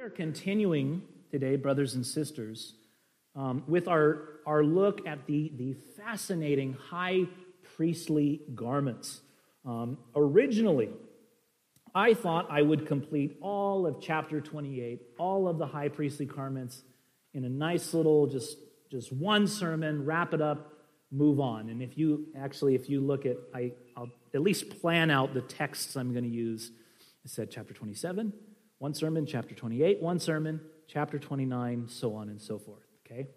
are continuing today, brothers and sisters, um, with our, our look at the, the fascinating high priestly garments. Um, originally, I thought I would complete all of chapter 28, all of the high priestly garments, in a nice little, just, just one sermon, wrap it up, move on. And if you actually, if you look at, I, I'll at least plan out the texts I'm going to use. I said chapter 27, one sermon, chapter 28, one sermon, chapter 29, so on and so forth, okay?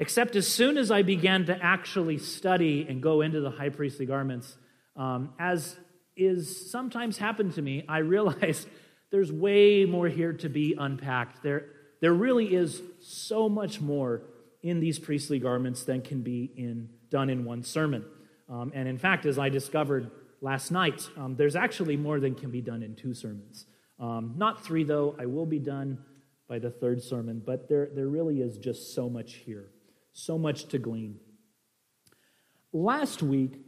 Except as soon as I began to actually study and go into the high priestly garments, um, as is sometimes happened to me, I realized there's way more here to be unpacked. There, there really is so much more in these priestly garments than can be in, done in one sermon. Um, and in fact, as I discovered last night, um, there's actually more than can be done in two sermons. Um, not three, though. I will be done by the third sermon, but there, there really is just so much here, so much to glean. Last week,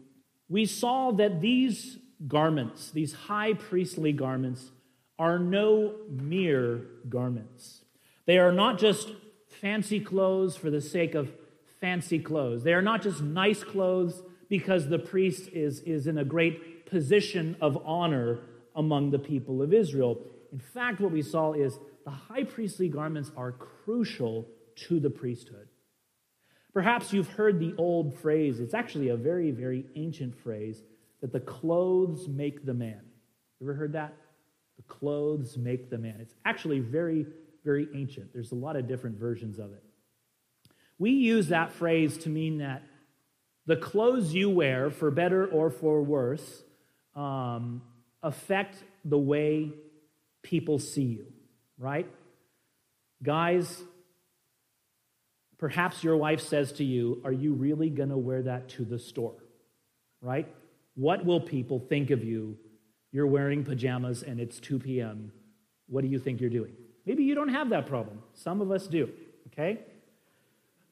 we saw that these garments, these high priestly garments, are no mere garments. They are not just fancy clothes for the sake of fancy clothes. They are not just nice clothes because the priest is, is in a great position of honor among the people of Israel. In fact, what we saw is the high priestly garments are crucial to the priesthood. Perhaps you've heard the old phrase, it's actually a very, very ancient phrase, that the clothes make the man. You ever heard that? The clothes make the man. It's actually very, very ancient. There's a lot of different versions of it. We use that phrase to mean that the clothes you wear, for better or for worse, um, affect the way people see you, right? Guys, perhaps your wife says to you, Are you really going to wear that to the store? Right? What will people think of you? You're wearing pajamas and it's 2 p.m. What do you think you're doing? Maybe you don't have that problem. Some of us do, okay?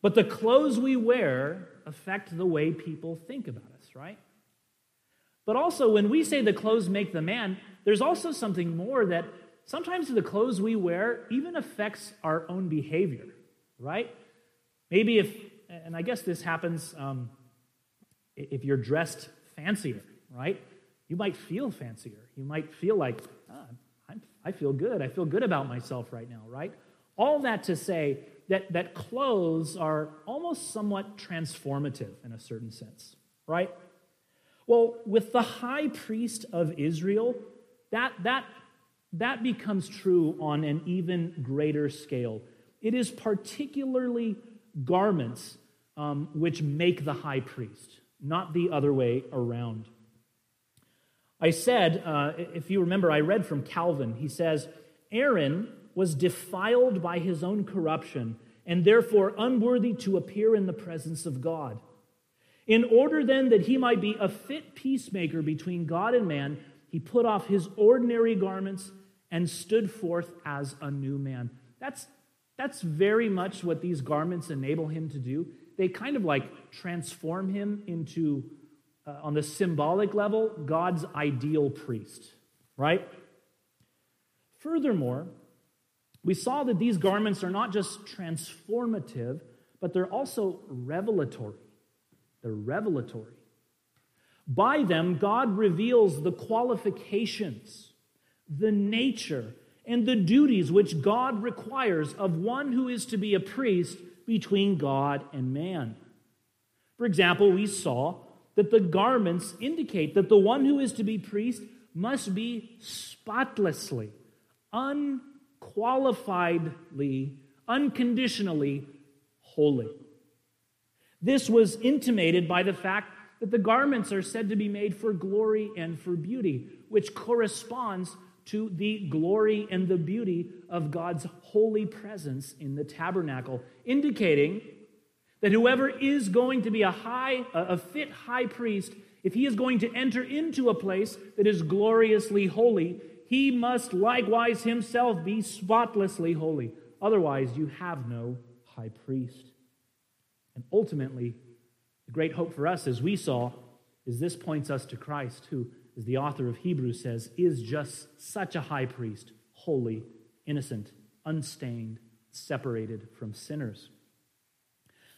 But the clothes we wear affect the way people think about us, right? But also, when we say the clothes make the man, there's also something more that sometimes the clothes we wear even affects our own behavior, right? Maybe if, and I guess this happens um, if you're dressed fancier, right? You might feel fancier. You might feel like, ah, I feel good. I feel good about myself right now, right? All that to say that, that clothes are almost somewhat transformative in a certain sense, right? Well, with the high priest of Israel, that, that, that becomes true on an even greater scale. It is particularly garments um, which make the high priest, not the other way around. I said, uh, if you remember, I read from Calvin. He says, Aaron was defiled by his own corruption and therefore unworthy to appear in the presence of God. In order then that he might be a fit peacemaker between God and man, he put off his ordinary garments and stood forth as a new man. That's, that's very much what these garments enable him to do. They kind of like transform him into uh, on the symbolic level, God's ideal priest, right? Furthermore, we saw that these garments are not just transformative, but they're also revelatory. They're revelatory. By them, God reveals the qualifications, the nature, and the duties which God requires of one who is to be a priest between God and man. For example, we saw that the garments indicate that the one who is to be priest must be spotlessly, unqualifiedly, unconditionally holy. This was intimated by the fact that the garments are said to be made for glory and for beauty, which corresponds to the glory and the beauty of God's holy presence in the tabernacle, indicating that whoever is going to be a high, a fit high priest, if he is going to enter into a place that is gloriously holy, he must likewise himself be spotlessly holy. Otherwise, you have no high priest. And ultimately, the great hope for us, as we saw, is this points us to Christ, who, as the author of Hebrews says, is just such a high priest, holy innocent, unstained, separated from sinners.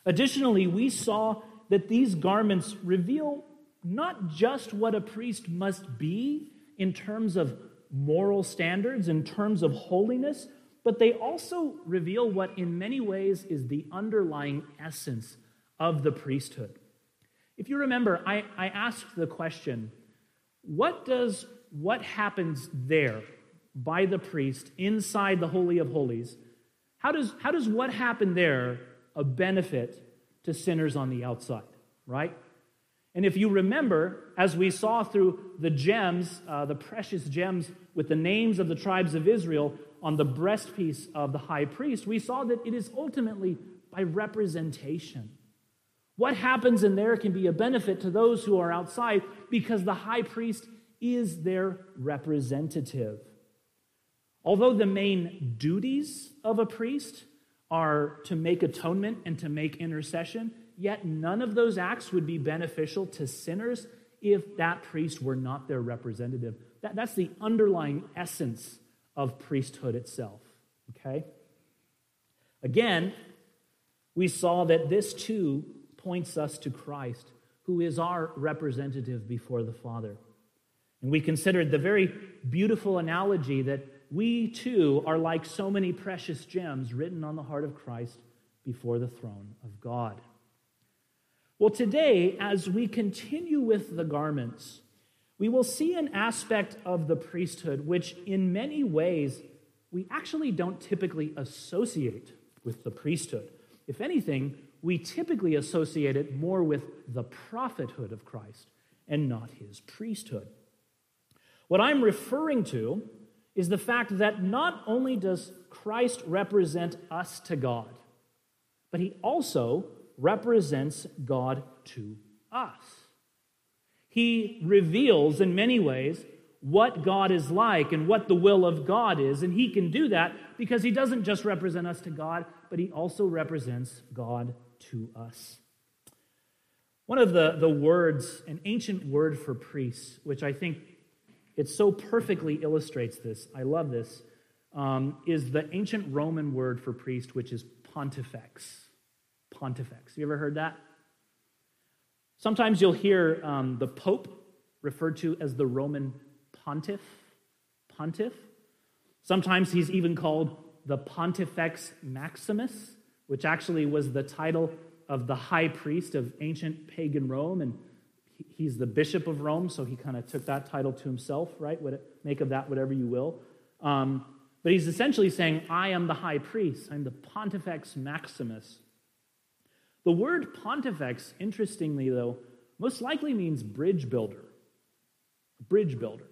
Additionally, we saw that these garments reveal not just what a priest must be in terms of moral standards, in terms of holiness, but they also reveal what, in many ways, is the underlying essence of the priesthood. If you remember, I, I asked the question what does what happens there by the priest inside the Holy of Holies? How does, how does what happened there a benefit to sinners on the outside, right? And if you remember, as we saw through the gems, uh, the precious gems with the names of the tribes of Israel on the breastpiece of the high priest, we saw that it is ultimately by representation. What happens in there can be a benefit to those who are outside because the high priest is their representative. Although the main duties of a priest are to make atonement and to make intercession, yet none of those acts would be beneficial to sinners if that priest were not their representative. That, that's the underlying essence of priesthood itself. Okay? Again, we saw that this too points us to Christ, who is our representative before the Father. And we considered the very beautiful analogy that we too are like so many precious gems written on the heart of Christ before the throne of God. Well, today, as we continue with the garments, we will see an aspect of the priesthood which, in many ways, we actually don't typically associate with the priesthood. If anything, we typically associate it more with the prophethood of Christ and not his priesthood. What I'm referring to is the fact that not only does Christ represent us to God, but he also represents God to us. He reveals in many ways what God is like and what the will of God is, and he can do that because he doesn't just represent us to God, but he also represents God to us. One of the, the words, an ancient word for priests, which I think it so perfectly illustrates this. I love this. Um, is the ancient Roman word for priest, which is pontifex. Pontifex. You ever heard that? Sometimes you'll hear um, the Pope referred to as the Roman pontiff. Pontiff. Sometimes he's even called the Pontifex Maximus, which actually was the title of the high priest of ancient pagan Rome. And he's the bishop of Rome, so he kind of took that title to himself, right? Make of that whatever you will. Um, but he's essentially saying, I am the high priest. I'm the Pontifex Maximus. The word pontifex, interestingly, though, most likely means bridge builder. Bridge builder.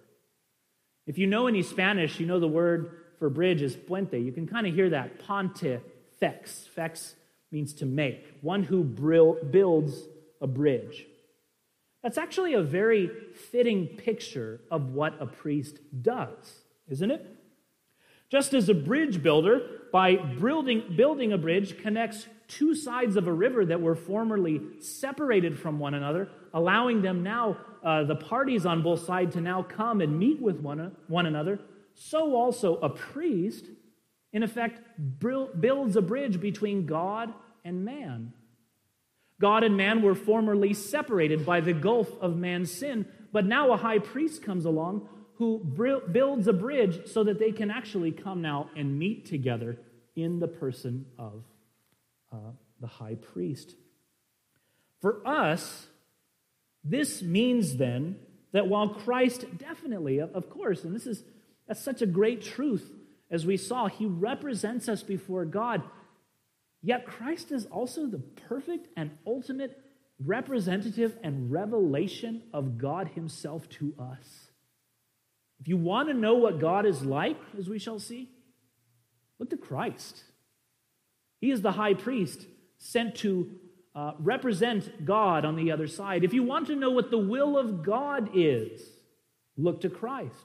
If you know any Spanish, you know the word for bridge is puente. You can kind of hear that. Pontifex. Fex means to make. One who builds a bridge. That's actually a very fitting picture of what a priest does, isn't it? Just as a bridge builder, by building, building a bridge, connects two sides of a river that were formerly separated from one another, allowing them now, uh, the parties on both sides, to now come and meet with one, one another, so also a priest, in effect, builds a bridge between God and man. God and man were formerly separated by the gulf of man's sin, but now a high priest comes along who builds a bridge so that they can actually come now and meet together in the person of uh, the high priest. For us, this means then that while Christ definitely, of course, and this is that's such a great truth as we saw, he represents us before God Yet Christ is also the perfect and ultimate representative and revelation of God Himself to us. If you want to know what God is like, as we shall see, look to Christ. He is the high priest sent to uh, represent God on the other side. If you want to know what the will of God is, look to Christ.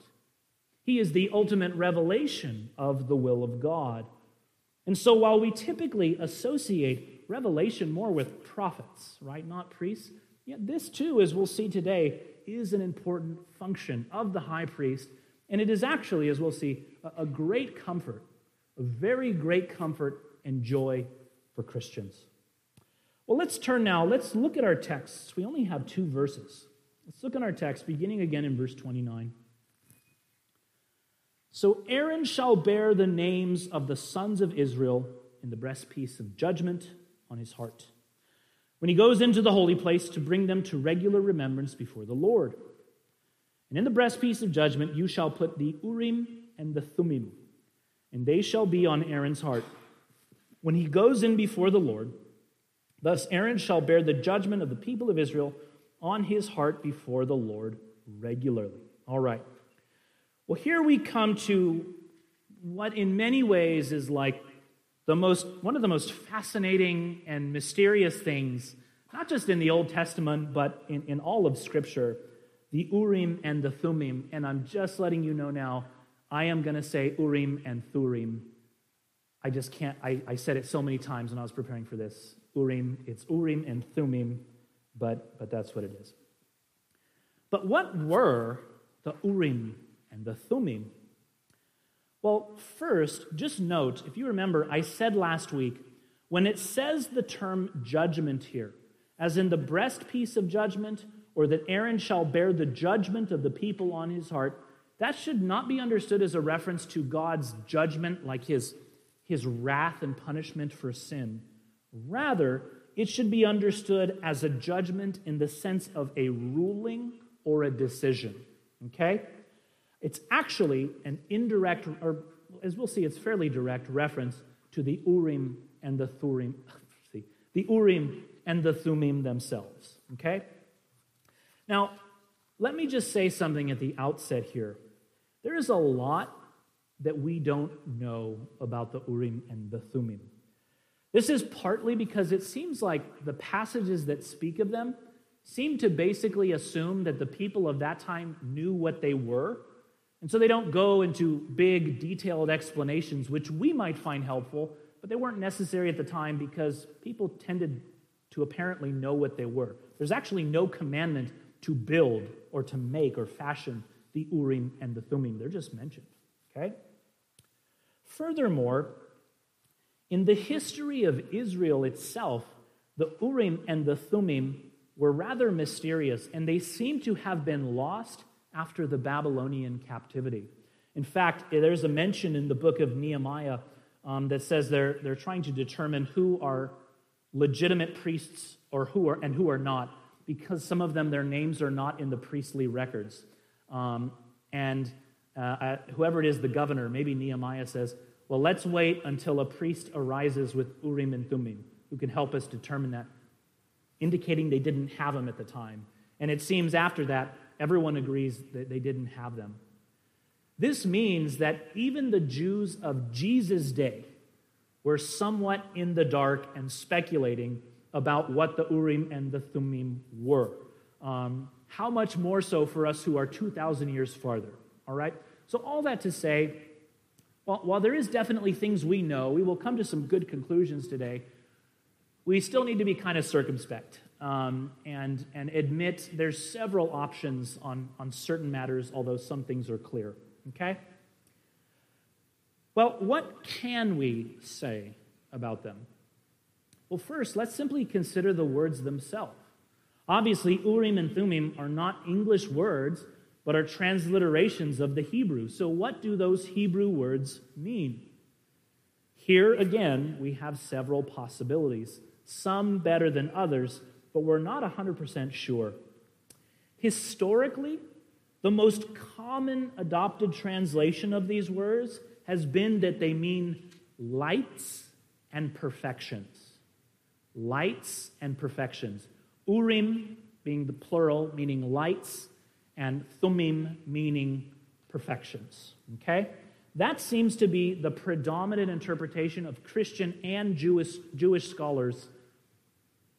He is the ultimate revelation of the will of God. And so while we typically associate revelation more with prophets, right, not priests, yet this too, as we'll see today, is an important function of the high priest. And it is actually, as we'll see, a great comfort a very great comfort and joy for Christians. Well, let's turn now, let's look at our texts. We only have two verses. Let's look at our text, beginning again in verse 29. So Aaron shall bear the names of the sons of Israel in the breastpiece of judgment on his heart when he goes into the holy place to bring them to regular remembrance before the Lord. And in the breastpiece of judgment you shall put the Urim and the Thummim, and they shall be on Aaron's heart. When he goes in before the Lord, thus Aaron shall bear the judgment of the people of Israel on his heart before the Lord regularly. All right. Well, here we come to what in many ways is like the most, one of the most fascinating and mysterious things, not just in the Old Testament, but in, in all of Scripture, the Urim and the Thummim. And I'm just letting you know now, I am going to say Urim and Thurim. I just can't, I, I said it so many times when I was preparing for this. Urim, it's Urim and Thummim, but, but that's what it is. But what were the Urim and the Thummim? Well, first, just note, if you remember, I said last week, when it says the term judgment here, as in the breastpiece of judgment, or that Aaron shall bear the judgment of the people on his heart, that should not be understood as a reference to God's judgment, like his, his wrath and punishment for sin. Rather, it should be understood as a judgment in the sense of a ruling or a decision. Okay? It's actually an indirect, or as we'll see, it's fairly direct reference to the Urim and the Thurim, see, the Urim and the Thummim themselves. Okay? Now, let me just say something at the outset here. There is a lot that we don't know about the Urim and the Thummim. This is partly because it seems like the passages that speak of them seem to basically assume that the people of that time knew what they were and so they don't go into big, detailed explanations, which we might find helpful, but they weren't necessary at the time because people tended to apparently know what they were. There's actually no commandment to build or to make or fashion the Urim and the Thummim. They're just mentioned. Okay? Furthermore, in the history of Israel itself, the Urim and the Thummim were rather mysterious, and they seem to have been lost after the Babylonian captivity. In fact, there's a mention in the book of Nehemiah um, that says they're, they're trying to determine who are legitimate priests or who are, and who are not, because some of them, their names are not in the priestly records. Um, and uh, whoever it is, the governor, maybe Nehemiah says, well, let's wait until a priest arises with Urim and Thummim who can help us determine that, indicating they didn't have them at the time. And it seems after that, Everyone agrees that they didn't have them. This means that even the Jews of Jesus' day were somewhat in the dark and speculating about what the Urim and the Thummim were. Um, how much more so for us who are 2,000 years farther? All right? So, all that to say, while, while there is definitely things we know, we will come to some good conclusions today. We still need to be kind of circumspect um, and, and admit there's several options on, on certain matters, although some things are clear. Okay? Well, what can we say about them? Well, first, let's simply consider the words themselves. Obviously, Urim and Thummim are not English words, but are transliterations of the Hebrew. So, what do those Hebrew words mean? Here again, we have several possibilities, some better than others, but we're not 100% sure. Historically, the most common adopted translation of these words has been that they mean lights and perfections. Lights and perfections. Urim being the plural, meaning lights, and Thummim meaning perfections. Okay? That seems to be the predominant interpretation of Christian and Jewish, Jewish scholars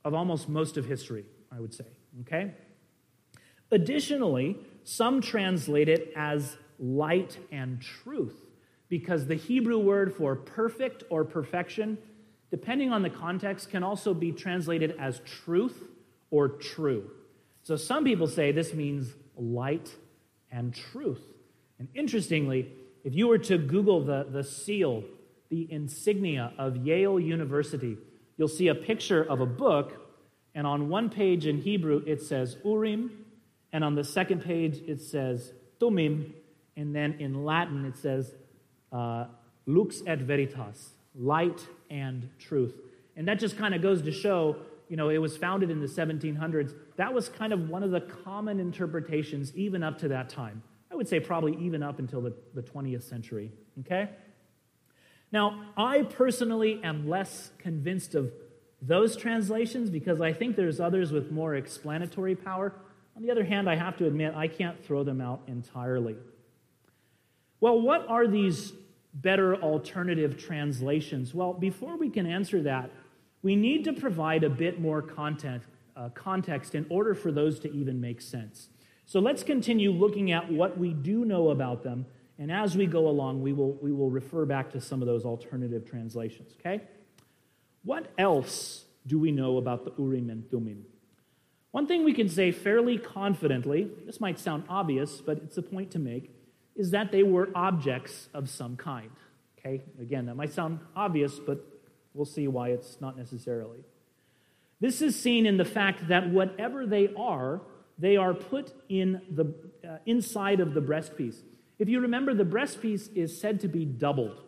of almost most of history, I would say. Okay? Additionally, some translate it as light and truth because the Hebrew word for perfect or perfection, depending on the context, can also be translated as truth or true. So some people say this means light and truth. And interestingly, if you were to Google the, the seal the insignia of Yale University, you'll see a picture of a book, and on one page in Hebrew it says Urim, and on the second page it says Thummim, and then in Latin it says uh, Lux et Veritas, light and truth. And that just kind of goes to show, you know, it was founded in the 1700s. That was kind of one of the common interpretations even up to that time. I would say probably even up until the, the 20th century. Okay? Now, I personally am less convinced of those translations because I think there's others with more explanatory power. On the other hand, I have to admit, I can't throw them out entirely. Well, what are these better alternative translations? Well, before we can answer that, we need to provide a bit more content, uh, context in order for those to even make sense. So let's continue looking at what we do know about them, and as we go along, we will, we will refer back to some of those alternative translations, okay? What else do we know about the Urim and Thummim? One thing we can say fairly confidently, this might sound obvious, but it's a point to make, is that they were objects of some kind. Okay? Again, that might sound obvious, but we'll see why it's not necessarily. This is seen in the fact that whatever they are, they are put in the, uh, inside of the breastpiece. If you remember, the breastpiece is said to be doubled.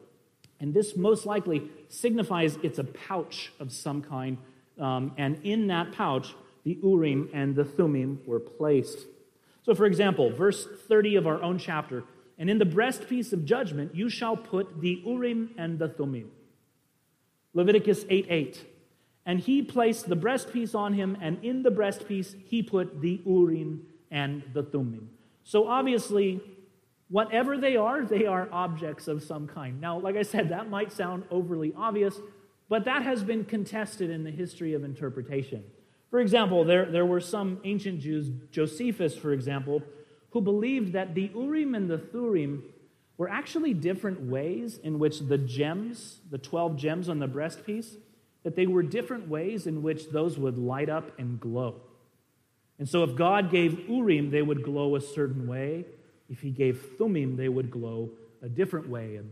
And this most likely signifies it's a pouch of some kind. Um, and in that pouch, the Urim and the Thummim were placed. So, for example, verse 30 of our own chapter and in the breastpiece of judgment, you shall put the Urim and the Thummim. Leviticus 8 8. And he placed the breastpiece on him, and in the breastpiece he put the Urim and the Thummim. So obviously, whatever they are, they are objects of some kind. Now, like I said, that might sound overly obvious, but that has been contested in the history of interpretation. For example, there, there were some ancient Jews, Josephus, for example, who believed that the Urim and the Thummim were actually different ways in which the gems, the 12 gems on the breastpiece, that they were different ways in which those would light up and glow. And so if God gave Urim, they would glow a certain way. If he gave Thummim, they would glow a different way. And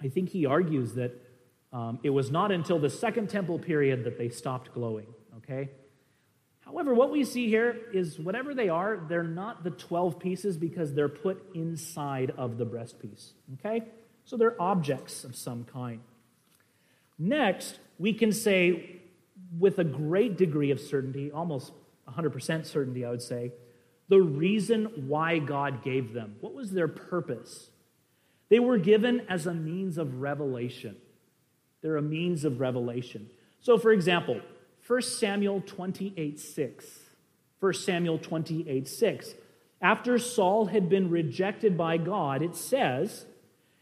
I think he argues that um, it was not until the Second Temple period that they stopped glowing, okay? However, what we see here is whatever they are, they're not the 12 pieces because they're put inside of the breastpiece, okay? So they're objects of some kind. Next, we can say with a great degree of certainty, almost 100% certainty, I would say, the reason why God gave them. What was their purpose? They were given as a means of revelation. They're a means of revelation. So, for example, 1 Samuel 28 6. 1 Samuel 28 6. After Saul had been rejected by God, it says,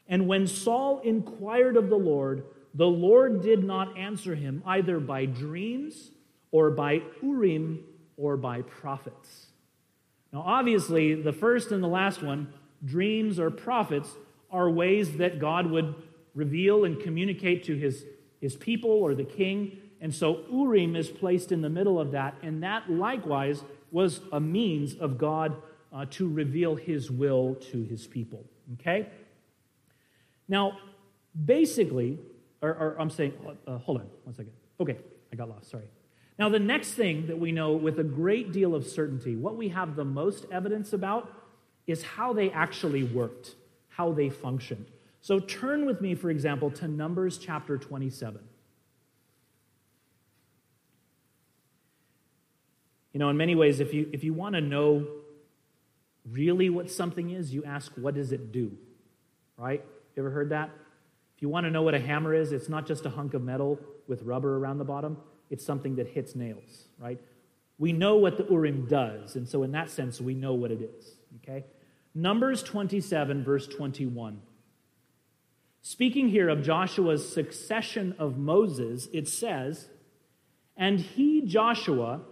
And when Saul inquired of the Lord, the Lord did not answer him either by dreams or by Urim or by prophets. Now, obviously, the first and the last one, dreams or prophets, are ways that God would reveal and communicate to his, his people or the king. And so Urim is placed in the middle of that, and that likewise was a means of God uh, to reveal his will to his people. Okay? Now, basically, or, or I'm saying, uh, hold on one second. Okay, I got lost, sorry. Now, the next thing that we know with a great deal of certainty, what we have the most evidence about, is how they actually worked, how they functioned. So turn with me, for example, to Numbers chapter 27. You know, in many ways, if you, if you want to know really what something is, you ask, what does it do? Right? You ever heard that? If you want to know what a hammer is, it's not just a hunk of metal with rubber around the bottom, it's something that hits nails, right? We know what the Urim does, and so in that sense, we know what it is, okay? Numbers 27, verse 21. Speaking here of Joshua's succession of Moses, it says, And he, Joshua,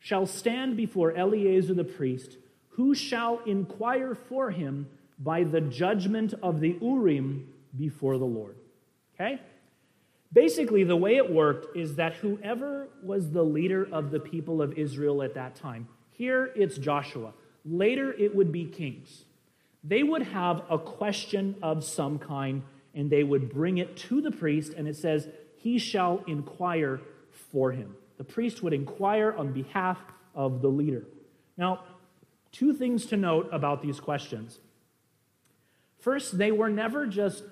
shall stand before Eleazar the priest, who shall inquire for him by the judgment of the Urim before the Lord. Okay? Basically, the way it worked is that whoever was the leader of the people of Israel at that time, here it's Joshua, later it would be kings, they would have a question of some kind, and they would bring it to the priest, and it says, He shall inquire for him. The priest would inquire on behalf of the leader. Now, two things to note about these questions. First, they were never just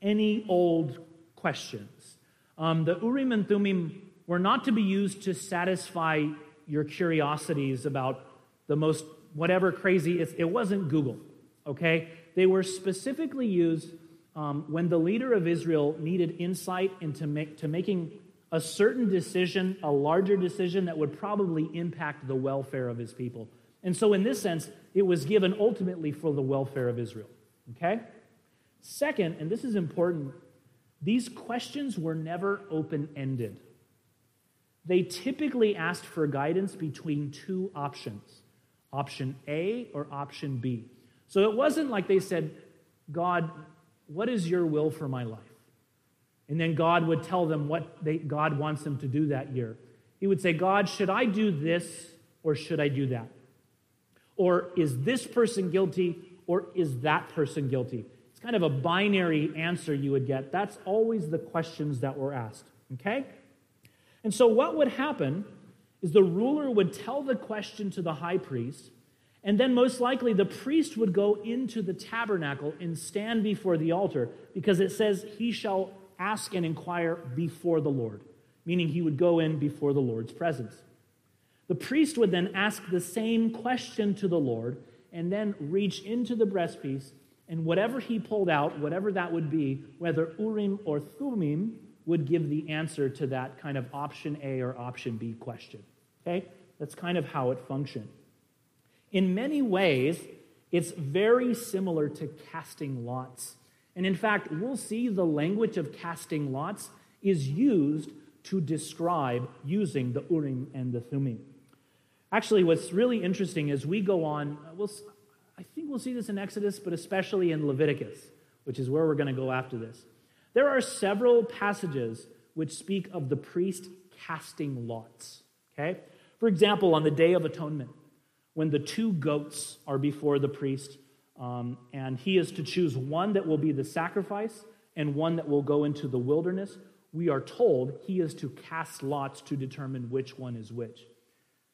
any old questions. Um, the Urim and Thummim were not to be used to satisfy your curiosities about the most whatever crazy. It, it wasn't Google, okay? They were specifically used um, when the leader of Israel needed insight into make, to making a certain decision, a larger decision that would probably impact the welfare of his people. And so, in this sense, it was given ultimately for the welfare of Israel. Okay? Second, and this is important, these questions were never open ended. They typically asked for guidance between two options option A or option B. So it wasn't like they said, God, what is your will for my life? And then God would tell them what they, God wants them to do that year. He would say, God, should I do this or should I do that? Or is this person guilty or is that person guilty? It's kind of a binary answer you would get. That's always the questions that were asked. Okay? And so what would happen is the ruler would tell the question to the high priest, and then most likely the priest would go into the tabernacle and stand before the altar because it says he shall ask and inquire before the Lord, meaning he would go in before the Lord's presence. The priest would then ask the same question to the Lord and then reach into the breastpiece, and whatever he pulled out, whatever that would be, whether Urim or Thummim, would give the answer to that kind of option A or option B question. Okay? That's kind of how it functioned. In many ways, it's very similar to casting lots. And in fact, we'll see the language of casting lots is used to describe using the Urim and the Thummim. Actually, what's really interesting is we go on, we'll, I think we'll see this in Exodus, but especially in Leviticus, which is where we're going to go after this. There are several passages which speak of the priest casting lots. Okay? For example, on the Day of Atonement, when the two goats are before the priest, um, and he is to choose one that will be the sacrifice and one that will go into the wilderness, we are told he is to cast lots to determine which one is which.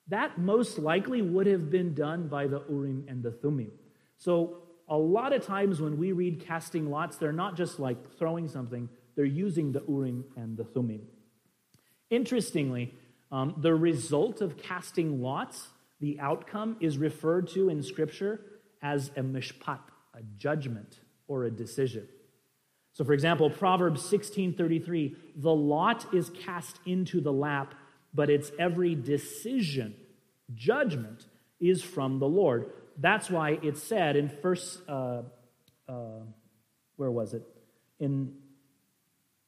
That most likely would have been done by the Urim and the Thummim. So a lot of times when we read casting lots, they're not just like throwing something, they're using the Urim and the Thummim. Interestingly, um, the result of casting lots, the outcome, is referred to in Scripture as a mishpat, a judgment or a decision. So, for example, Proverbs 16:33, the lot is cast into the lap, but its every decision, judgment, is from the Lord. That's why it said in first, uh, uh, where was it? In,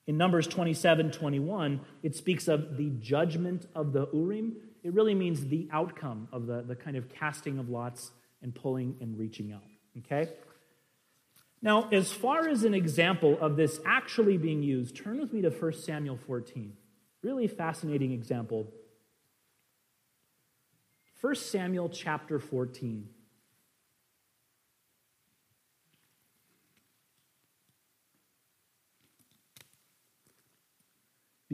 in Numbers 27 21, it speaks of the judgment of the Urim. It really means the outcome of the, the kind of casting of lots and pulling and reaching out. Okay? Now, as far as an example of this actually being used, turn with me to 1 Samuel 14. Really fascinating example. 1 Samuel chapter 14.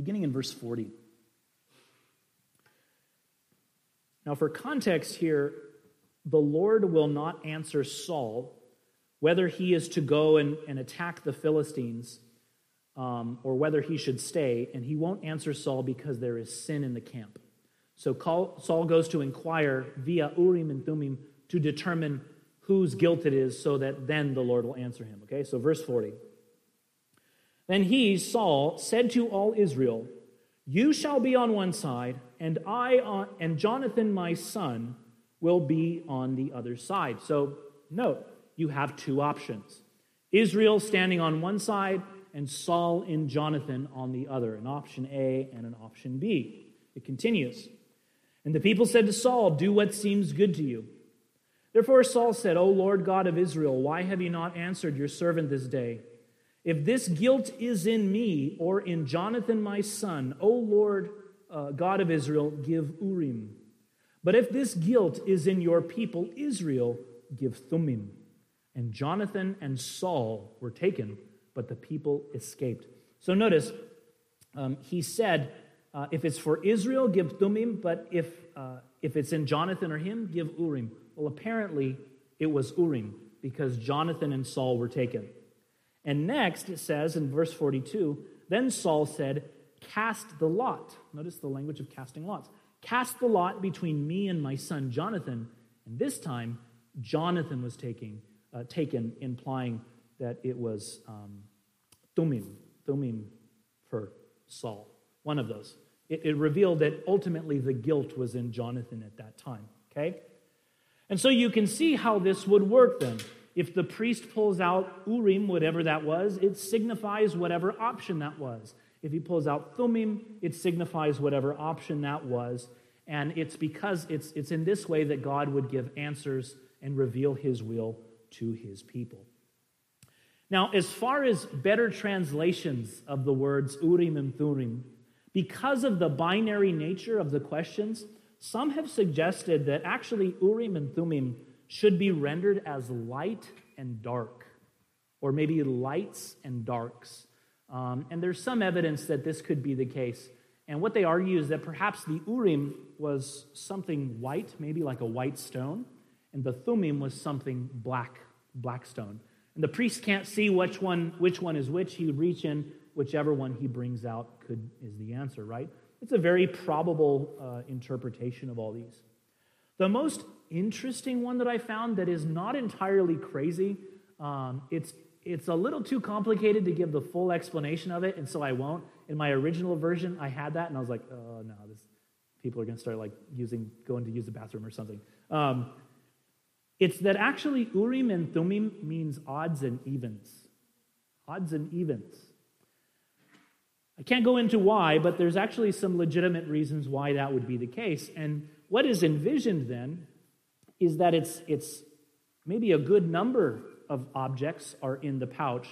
beginning in verse 40. Now, for context here, the Lord will not answer Saul whether he is to go and, and attack the Philistines um, or whether he should stay, and he won't answer Saul because there is sin in the camp. So Saul goes to inquire via Urim and Thummim to determine whose guilt it is so that then the Lord will answer him. Okay, so verse 40. Then he, Saul, said to all Israel, You shall be on one side, and I on, and Jonathan my son will be on the other side. So note, you have two options. Israel standing on one side and Saul and Jonathan on the other, an option A and an option B. It continues. And the people said to Saul, Do what seems good to you. Therefore Saul said, O Lord God of Israel, why have you not answered your servant this day? If this guilt is in me or in Jonathan my son, O Lord uh, God of Israel, give Urim. But if this guilt is in your people Israel, give Thummim. And Jonathan and Saul were taken but the people escaped. So notice, um, he said, uh, if it's for Israel, give Thummim, but if, uh, if it's in Jonathan or him, give Urim. Well, apparently it was Urim because Jonathan and Saul were taken. And next it says in verse 42 Then Saul said, Cast the lot. Notice the language of casting lots. Cast the lot between me and my son Jonathan. And this time, Jonathan was taking, uh, taken, implying that it was um, Thummim, Thummim for Saul, one of those. It, it revealed that ultimately the guilt was in Jonathan at that time, okay? And so you can see how this would work then. If the priest pulls out Urim, whatever that was, it signifies whatever option that was. If he pulls out Thummim, it signifies whatever option that was. And it's because it's, it's in this way that God would give answers and reveal his will to his people. Now, as far as better translations of the words Urim and Thummim, because of the binary nature of the questions, some have suggested that actually Urim and Thummim should be rendered as light and dark, or maybe lights and darks. Um, and there's some evidence that this could be the case. And what they argue is that perhaps the Urim was something white, maybe like a white stone, and the Thummim was something black, black stone. And the priest can't see which one, which one is which. He would reach in, whichever one he brings out could, is the answer, right? It's a very probable uh, interpretation of all these. The most interesting one that I found that is not entirely crazy. Um, it's it's a little too complicated to give the full explanation of it, and so I won't. In my original version, I had that, and I was like, oh no, this people are going to start like using going to use the bathroom or something. Um, it's that actually Urim and Thummim means odds and evens. Odds and evens. I can't go into why, but there's actually some legitimate reasons why that would be the case. And what is envisioned then is that it's, it's maybe a good number of objects are in the pouch.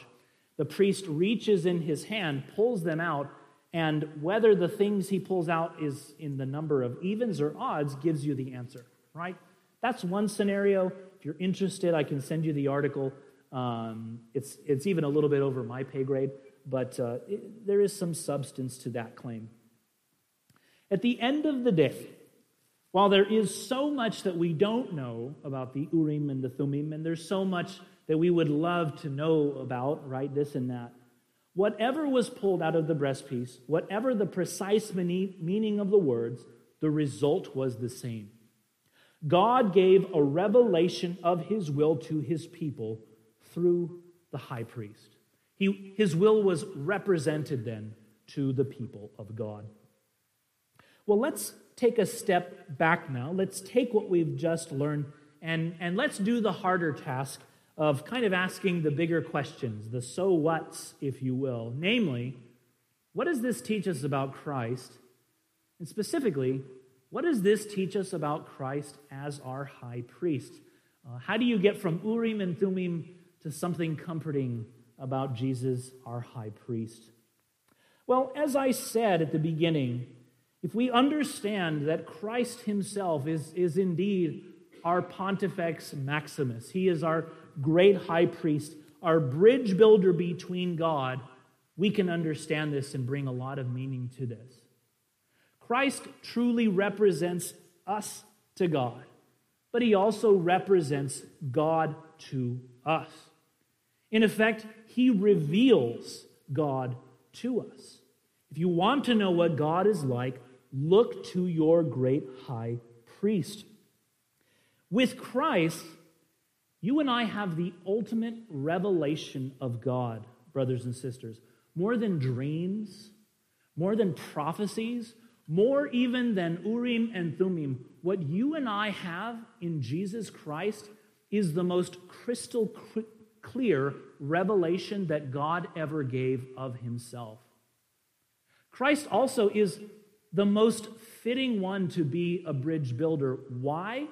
The priest reaches in his hand, pulls them out, and whether the things he pulls out is in the number of evens or odds gives you the answer, right? That's one scenario. If you're interested, I can send you the article. Um, it's, it's even a little bit over my pay grade, but uh, it, there is some substance to that claim. At the end of the day, while there is so much that we don't know about the Urim and the Thummim, and there's so much that we would love to know about, right, this and that, whatever was pulled out of the breastpiece, whatever the precise meaning of the words, the result was the same. God gave a revelation of his will to his people through the high priest. He, his will was represented then to the people of God. Well, let's take a step back now. Let's take what we've just learned and, and let's do the harder task of kind of asking the bigger questions, the so what's, if you will. Namely, what does this teach us about Christ? And specifically, what does this teach us about Christ as our high priest? Uh, how do you get from Urim and Thummim to something comforting about Jesus, our high priest? Well, as I said at the beginning, if we understand that Christ himself is, is indeed our Pontifex Maximus, he is our great high priest, our bridge builder between God, we can understand this and bring a lot of meaning to this. Christ truly represents us to God, but he also represents God to us. In effect, he reveals God to us. If you want to know what God is like, look to your great high priest. With Christ, you and I have the ultimate revelation of God, brothers and sisters. More than dreams, more than prophecies, more even than Urim and Thummim, what you and I have in Jesus Christ is the most crystal clear revelation that God ever gave of himself. Christ also is the most fitting one to be a bridge builder. Why?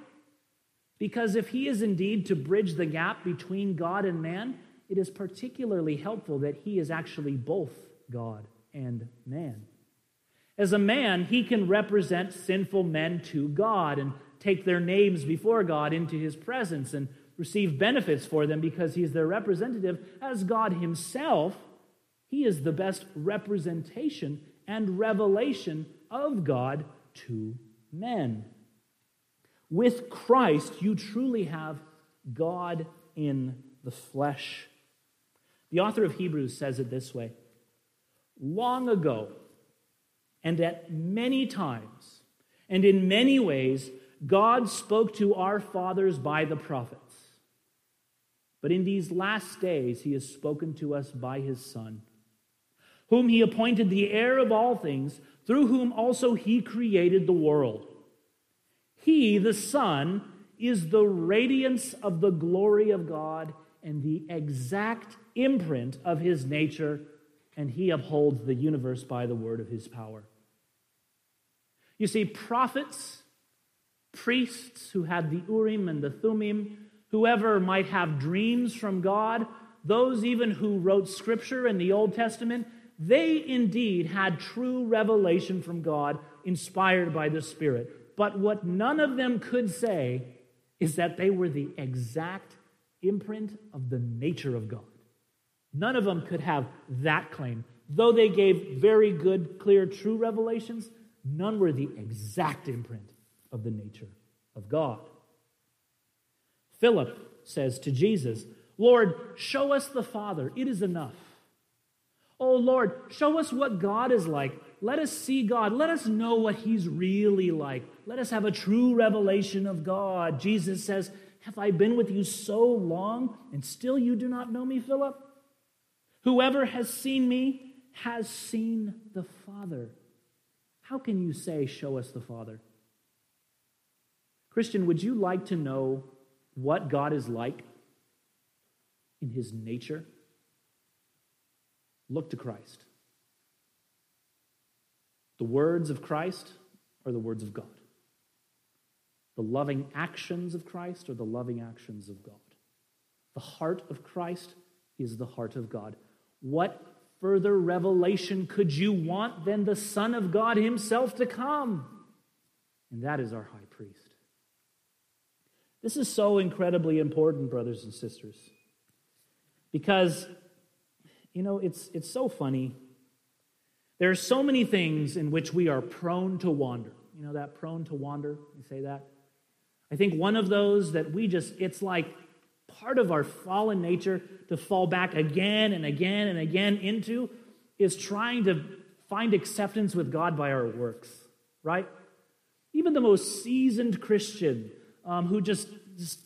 Because if he is indeed to bridge the gap between God and man, it is particularly helpful that he is actually both God and man. As a man, he can represent sinful men to God and take their names before God into his presence and receive benefits for them because he's their representative. As God himself, he is the best representation and revelation of God to men. With Christ, you truly have God in the flesh. The author of Hebrews says it this way Long ago, and at many times, and in many ways, God spoke to our fathers by the prophets. But in these last days, he has spoken to us by his Son, whom he appointed the heir of all things, through whom also he created the world. He, the Son, is the radiance of the glory of God and the exact imprint of his nature, and he upholds the universe by the word of his power. You see, prophets, priests who had the Urim and the Thummim, whoever might have dreams from God, those even who wrote scripture in the Old Testament, they indeed had true revelation from God inspired by the Spirit. But what none of them could say is that they were the exact imprint of the nature of God. None of them could have that claim. Though they gave very good, clear, true revelations, none were the exact imprint of the nature of God. Philip says to Jesus, Lord, show us the Father. It is enough. Oh Lord, show us what God is like. Let us see God. Let us know what He's really like. Let us have a true revelation of God. Jesus says, Have I been with you so long and still you do not know me, Philip? Whoever has seen me has seen the Father. How can you say, Show us the Father? Christian, would you like to know what God is like in his nature? Look to Christ. The words of Christ are the words of God. The loving actions of Christ are the loving actions of God. The heart of Christ is the heart of God. What further revelation could you want than the Son of God Himself to come? And that is our high priest. This is so incredibly important, brothers and sisters, because you know, it's, it's so funny. There are so many things in which we are prone to wander. You know that prone to wander? You say that? I think one of those that we just, it's like part of our fallen nature to fall back again and again and again into is trying to find acceptance with God by our works, right? Even the most seasoned Christian um, who just, just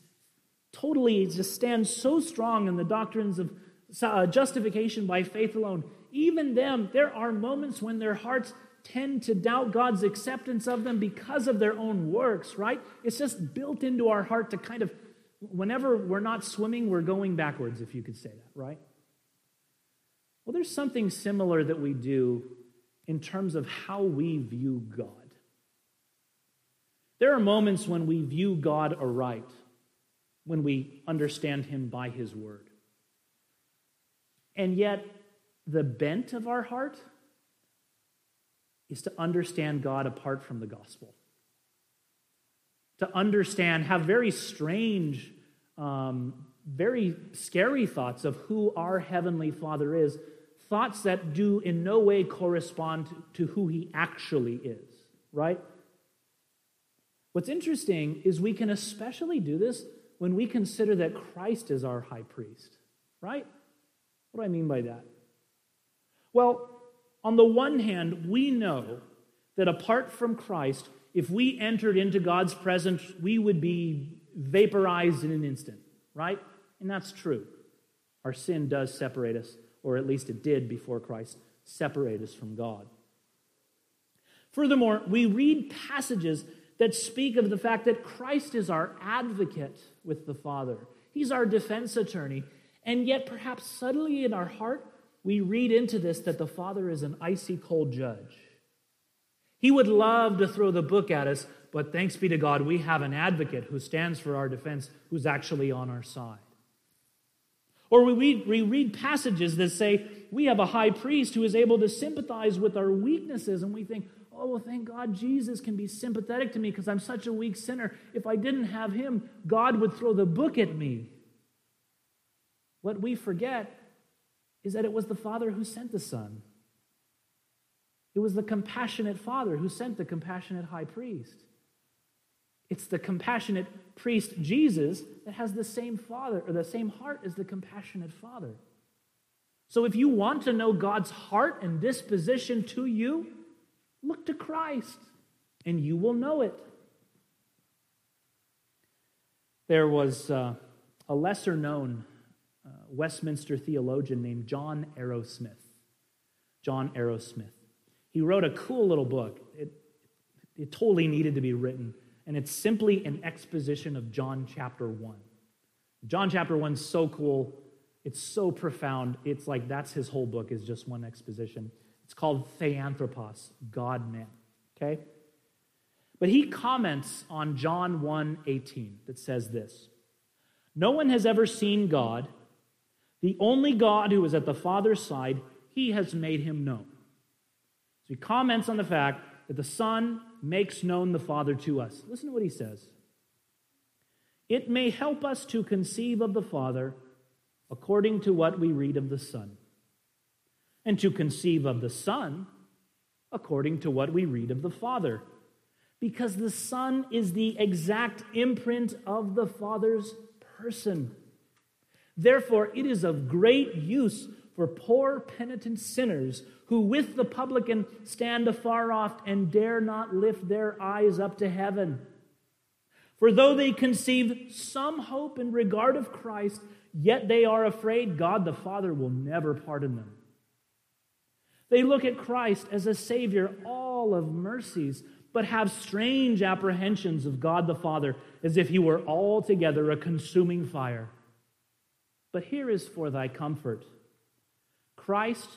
totally just stands so strong in the doctrines of Uh, justification by faith alone, even them, there are moments when their hearts tend to doubt God's acceptance of them because of their own works, right? It's just built into our heart to kind of, whenever we're not swimming, we're going backwards, if you could say that, right? Well, there's something similar that we do in terms of how we view God. There are moments when we view God aright, when we understand Him by His word. And yet, the bent of our heart is to understand God apart from the gospel. To understand, have very strange, um, very scary thoughts of who our Heavenly Father is, thoughts that do in no way correspond to who He actually is, right? What's interesting is we can especially do this when we consider that Christ is our high priest, right? What do I mean by that? Well, on the one hand, we know that apart from Christ, if we entered into God's presence, we would be vaporized in an instant, right? And that's true. Our sin does separate us, or at least it did before Christ, separate us from God. Furthermore, we read passages that speak of the fact that Christ is our advocate with the Father. He's our defense attorney. And yet, perhaps subtly in our heart, we read into this that the Father is an icy cold judge. He would love to throw the book at us, but thanks be to God, we have an advocate who stands for our defense, who's actually on our side. Or we read, we read passages that say we have a high priest who is able to sympathize with our weaknesses, and we think, oh, well, thank God Jesus can be sympathetic to me because I'm such a weak sinner. If I didn't have him, God would throw the book at me. What we forget is that it was the Father who sent the Son. It was the compassionate Father who sent the compassionate high priest. It's the compassionate priest Jesus that has the same father or the same heart as the compassionate Father. So if you want to know God's heart and disposition to you, look to Christ and you will know it. There was uh, a lesser known Westminster theologian named John Arrowsmith. John Arrowsmith. He wrote a cool little book. It, it totally needed to be written, and it's simply an exposition of John chapter 1. John chapter 1 is so cool. It's so profound. It's like that's his whole book is just one exposition. It's called Theanthropos, God man. Okay? But he comments on John 1:18 that says this. No one has ever seen God. The only God who is at the Father's side, he has made him known. So he comments on the fact that the Son makes known the Father to us. Listen to what he says. It may help us to conceive of the Father according to what we read of the Son, and to conceive of the Son according to what we read of the Father, because the Son is the exact imprint of the Father's person. Therefore, it is of great use for poor penitent sinners who with the publican stand afar off and dare not lift their eyes up to heaven. For though they conceive some hope in regard of Christ, yet they are afraid God the Father will never pardon them. They look at Christ as a Savior, all of mercies, but have strange apprehensions of God the Father as if he were altogether a consuming fire. But here is for thy comfort Christ,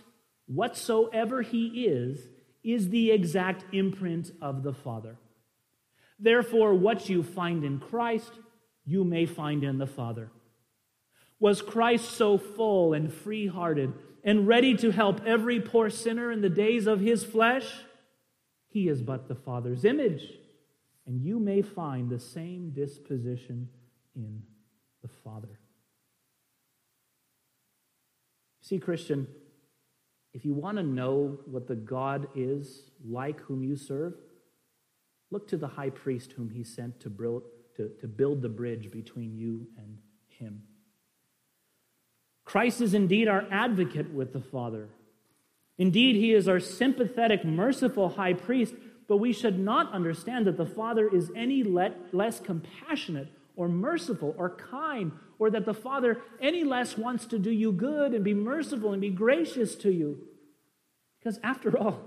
whatsoever he is, is the exact imprint of the Father. Therefore, what you find in Christ, you may find in the Father. Was Christ so full and free hearted and ready to help every poor sinner in the days of his flesh? He is but the Father's image, and you may find the same disposition in the Father. See, Christian, if you want to know what the God is like whom you serve, look to the high priest whom he sent to build, to, to build the bridge between you and him. Christ is indeed our advocate with the Father. Indeed, he is our sympathetic, merciful high priest, but we should not understand that the Father is any less compassionate or merciful or kind, or that the Father any less wants to do you good and be merciful and be gracious to you. Because after all,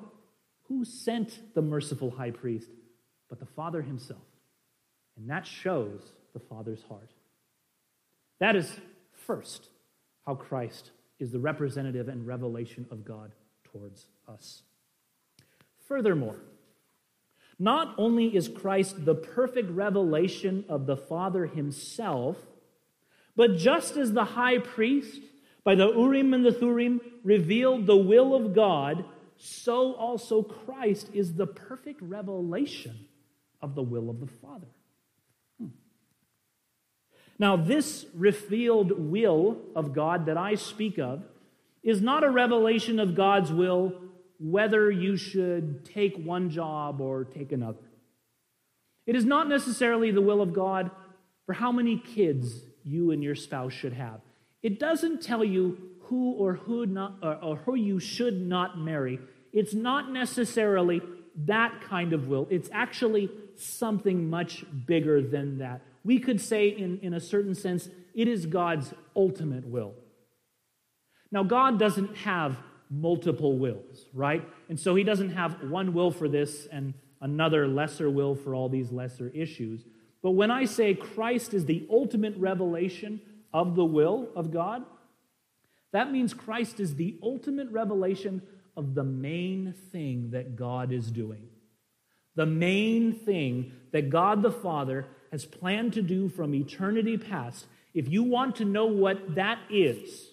who sent the merciful high priest but the Father himself? And that shows the Father's heart. That is first how Christ is the representative and revelation of God towards us. Furthermore, not only is Christ the perfect revelation of the Father himself, but just as the high priest, by the Urim and the Thummim, revealed the will of God, so also Christ is the perfect revelation of the will of the Father. Hmm. Now, this revealed will of God that I speak of is not a revelation of God's will whether you should take one job or take another. It is not necessarily the will of God for how many kids you and your spouse should have. It doesn't tell you who or who not or, or who you should not marry. It's not necessarily that kind of will. It's actually something much bigger than that. We could say, in, in a certain sense, it is God's ultimate will. Now, God doesn't have multiple wills, right? And so he doesn't have one will for this and another lesser will for all these lesser issues. But when I say Christ is the ultimate revelation of the will of God, that means Christ is the ultimate revelation of the main thing that God is doing. The main thing that God the Father has planned to do from eternity past. If you want to know what that is,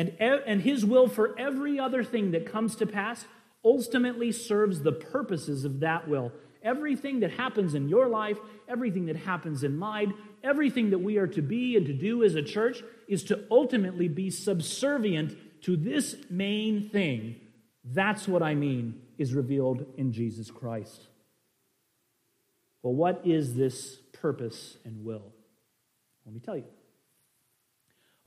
and, and his will for every other thing that comes to pass, ultimately serves the purposes of that will. Everything that happens in your life, everything that happens in mine, everything that we are to be and to do as a church is to ultimately be subservient to this main thing. That's what I mean is revealed in Jesus Christ. Well, what is this purpose and will? Let me tell you.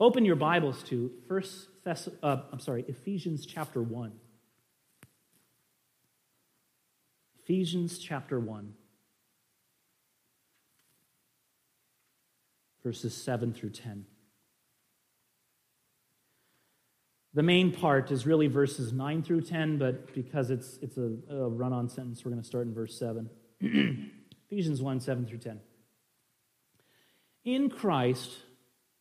Open your Bibles to First Thess- uh, I'm sorry, Ephesians chapter 1. Ephesians chapter 1, verses 7 through 10. The main part is really verses 9 through 10, but because it's, it's a, a run on sentence, we're going to start in verse 7. Ephesians 1 7 through 10. In Christ,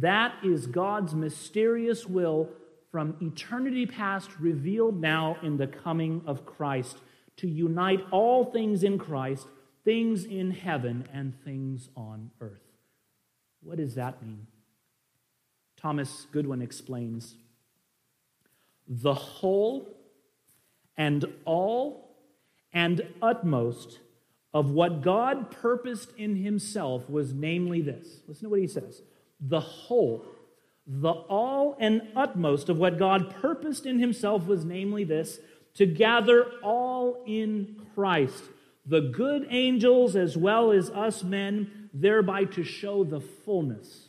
That is God's mysterious will from eternity past revealed now in the coming of Christ to unite all things in Christ, things in heaven and things on earth. What does that mean? Thomas Goodwin explains the whole and all and utmost of what God purposed in himself was namely this. Listen to what he says. The whole, the all and utmost of what God purposed in himself was namely this to gather all in Christ, the good angels as well as us men, thereby to show the fullness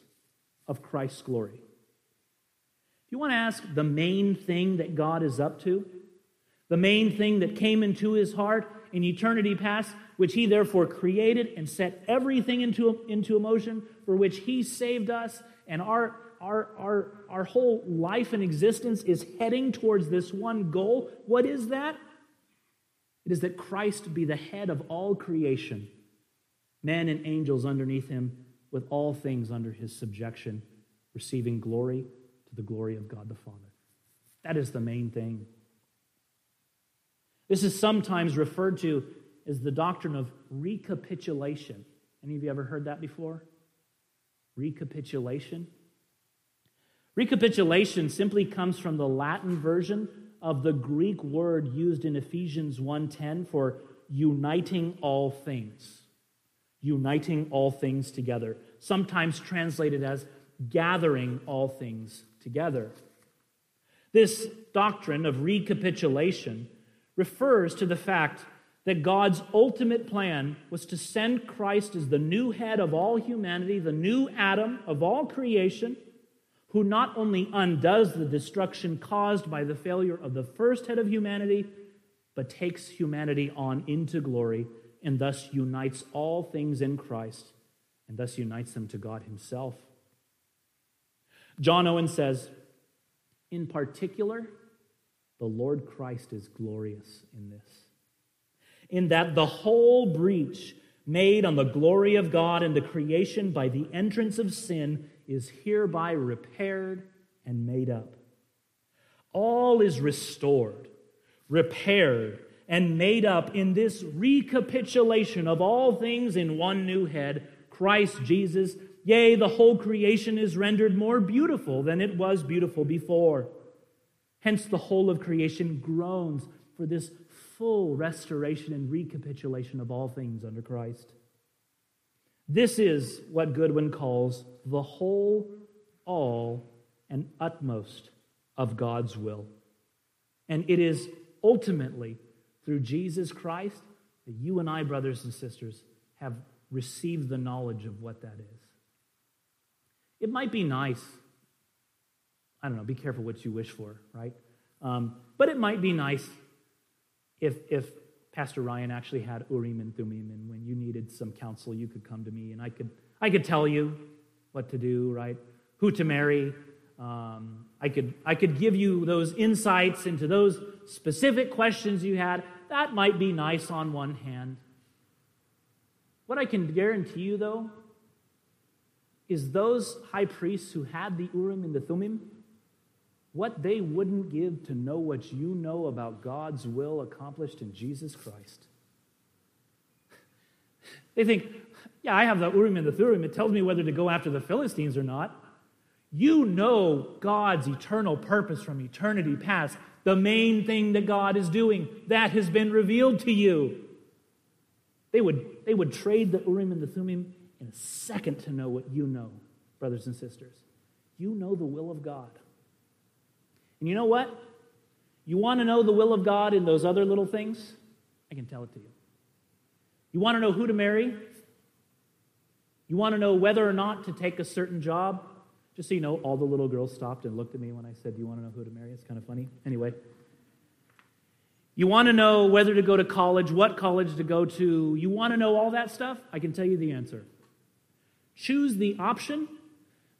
of Christ's glory. You want to ask the main thing that God is up to, the main thing that came into his heart in eternity past, which he therefore created and set everything into, into motion, for which he saved us, and our our, our, our whole life and existence is heading towards this one goal. What is that? It is that Christ be the head of all creation, men and angels underneath him, with all things under his subjection, receiving glory to the glory of God the Father. That is the main thing. This is sometimes referred to as the doctrine of recapitulation. Any of you ever heard that before? Recapitulation? Recapitulation simply comes from the Latin version of the Greek word used in Ephesians 1:10 for uniting all things. Uniting all things together, sometimes translated as gathering all things together. This doctrine of recapitulation refers to the fact that God's ultimate plan was to send Christ as the new head of all humanity, the new Adam of all creation who not only undoes the destruction caused by the failure of the first head of humanity, but takes humanity on into glory and thus unites all things in Christ and thus unites them to God Himself. John Owen says, in particular, the Lord Christ is glorious in this, in that the whole breach made on the glory of God and the creation by the entrance of sin is hereby repaired and made up. All is restored, repaired, and made up in this recapitulation of all things in one new head, Christ Jesus. Yea, the whole creation is rendered more beautiful than it was beautiful before. Hence, the whole of creation groans for this full restoration and recapitulation of all things under Christ. This is what Goodwin calls the whole, all, and utmost of God's will. And it is ultimately through Jesus Christ that you and I, brothers and sisters, have received the knowledge of what that is. It might be nice. I don't know, be careful what you wish for, right? Um, but it might be nice if, if Pastor Ryan actually had Urim and Thummim, and when you needed some counsel, you could come to me, and I could, I could tell you what to do, right? Who to marry. Um, I could, I could give you those insights into those specific questions you had. That might be nice on one hand. What I can guarantee you, though, is those high priests who had the Urim and the Thummim, what they wouldn't give to know what you know about God's will accomplished in Jesus Christ. They think, yeah, I have the Urim and the Thummim. It tells me whether to go after the Philistines or not. You know God's eternal purpose from eternity past. The main thing that God is doing, that has been revealed to you. They would, they would trade the Urim and the Thummim in a second to know what you know, brothers and sisters. You know the will of God. And you know what? You want to know the will of God in those other little things? I can tell it to you. You want to know who to marry? You want to know whether or not to take a certain job? Just so you know, all the little girls stopped and looked at me when I said, Do you want to know who to marry? It's kind of funny. Anyway. You want to know whether to go to college, what college to go to. You want to know all that stuff? I can tell you the answer. Choose the option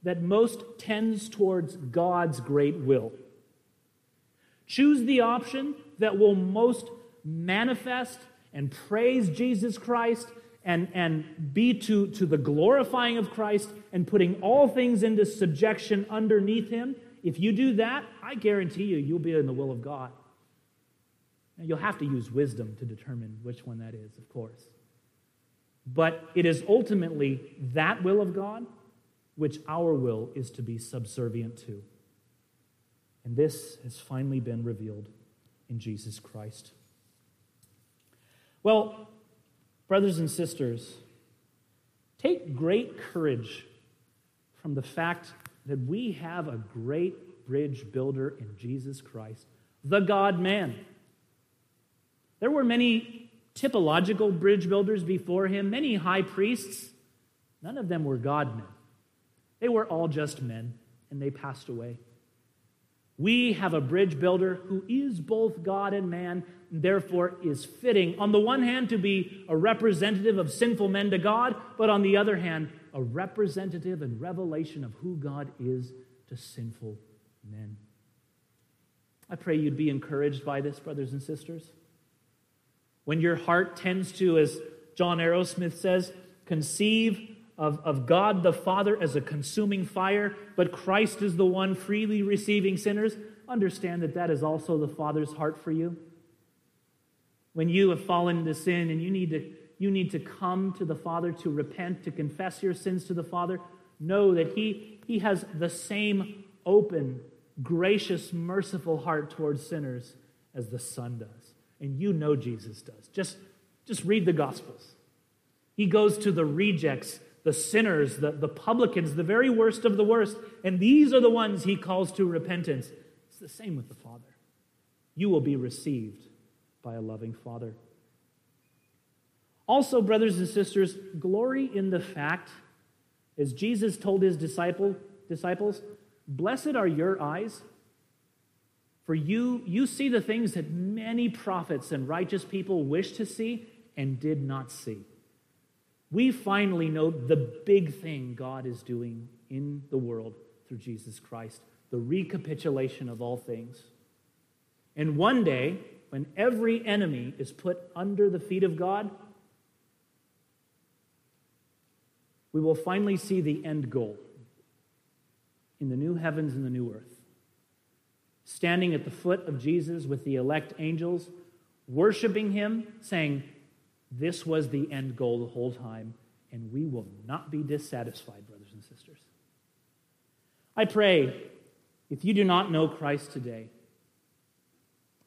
that most tends towards God's great will. Choose the option that will most manifest and praise Jesus Christ and, and be to, to the glorifying of Christ and putting all things into subjection underneath Him, if you do that, I guarantee you, you'll be in the will of God. Now, you'll have to use wisdom to determine which one that is, of course. But it is ultimately that will of God which our will is to be subservient to. And this has finally been revealed in Jesus Christ. Well, brothers and sisters, take great courage from the fact that we have a great bridge builder in Jesus Christ, the God man. There were many typological bridge builders before him, many high priests. None of them were God men. They were all just men, and they passed away. We have a bridge builder who is both God and man, and therefore is fitting, on the one hand, to be a representative of sinful men to God, but on the other hand, a representative and revelation of who God is to sinful men. I pray you'd be encouraged by this, brothers and sisters. When your heart tends to, as John Arrowsmith says, conceive of, of God the Father as a consuming fire, but Christ is the one freely receiving sinners, understand that that is also the Father's heart for you. When you have fallen into sin and you need to, you need to come to the Father to repent, to confess your sins to the Father, know that He, he has the same open, gracious, merciful heart towards sinners as the Son does. And you know Jesus does. Just, just read the Gospels. He goes to the rejects the sinners, the, the publicans, the very worst of the worst. And these are the ones he calls to repentance. It's the same with the Father. You will be received by a loving Father. Also, brothers and sisters, glory in the fact, as Jesus told his disciple, disciples, blessed are your eyes, for you, you see the things that many prophets and righteous people wish to see and did not see we finally know the big thing God is doing in the world through Jesus Christ the recapitulation of all things. And one day, when every enemy is put under the feet of God, we will finally see the end goal in the new heavens and the new earth. Standing at the foot of Jesus with the elect angels, worshiping him, saying, this was the end goal the whole time, and we will not be dissatisfied, brothers and sisters. I pray, if you do not know Christ today,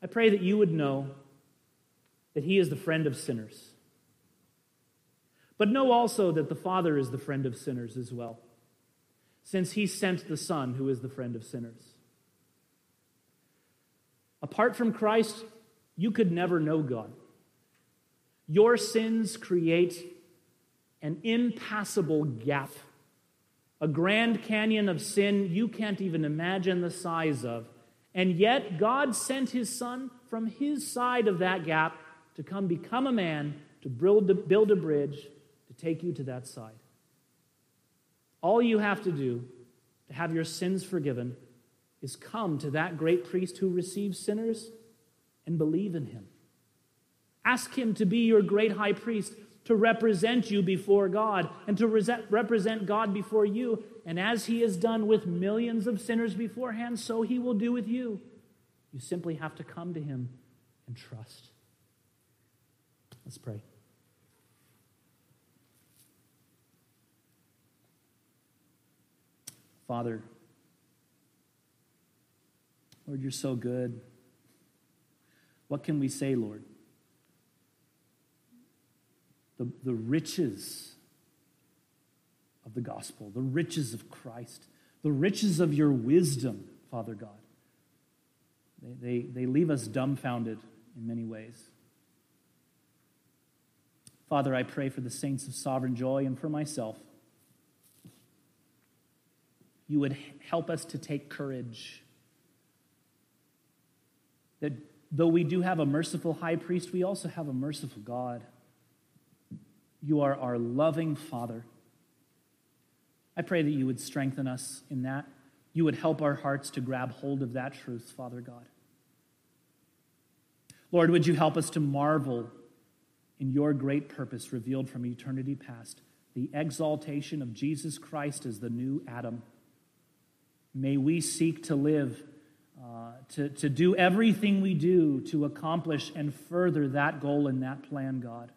I pray that you would know that he is the friend of sinners. But know also that the Father is the friend of sinners as well, since he sent the Son who is the friend of sinners. Apart from Christ, you could never know God. Your sins create an impassable gap, a grand canyon of sin you can't even imagine the size of. And yet, God sent his son from his side of that gap to come become a man, to build, build a bridge to take you to that side. All you have to do to have your sins forgiven is come to that great priest who receives sinners and believe in him. Ask him to be your great high priest, to represent you before God, and to represent God before you. And as he has done with millions of sinners beforehand, so he will do with you. You simply have to come to him and trust. Let's pray. Father, Lord, you're so good. What can we say, Lord? The, the riches of the gospel, the riches of Christ, the riches of your wisdom, Father God. They, they, they leave us dumbfounded in many ways. Father, I pray for the saints of sovereign joy and for myself. You would help us to take courage that though we do have a merciful high priest, we also have a merciful God. You are our loving Father. I pray that you would strengthen us in that. You would help our hearts to grab hold of that truth, Father God. Lord, would you help us to marvel in your great purpose revealed from eternity past, the exaltation of Jesus Christ as the new Adam. May we seek to live uh, to, to do everything we do to accomplish and further that goal and that plan, God.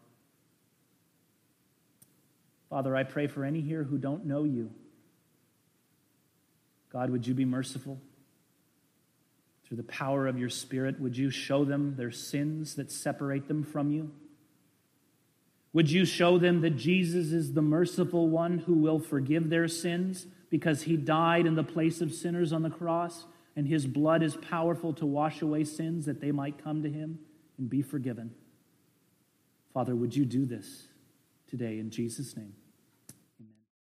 Father, I pray for any here who don't know you. God, would you be merciful? Through the power of your Spirit, would you show them their sins that separate them from you? Would you show them that Jesus is the merciful one who will forgive their sins because he died in the place of sinners on the cross? and his blood is powerful to wash away sins that they might come to him and be forgiven. Father, would you do this today in Jesus' name?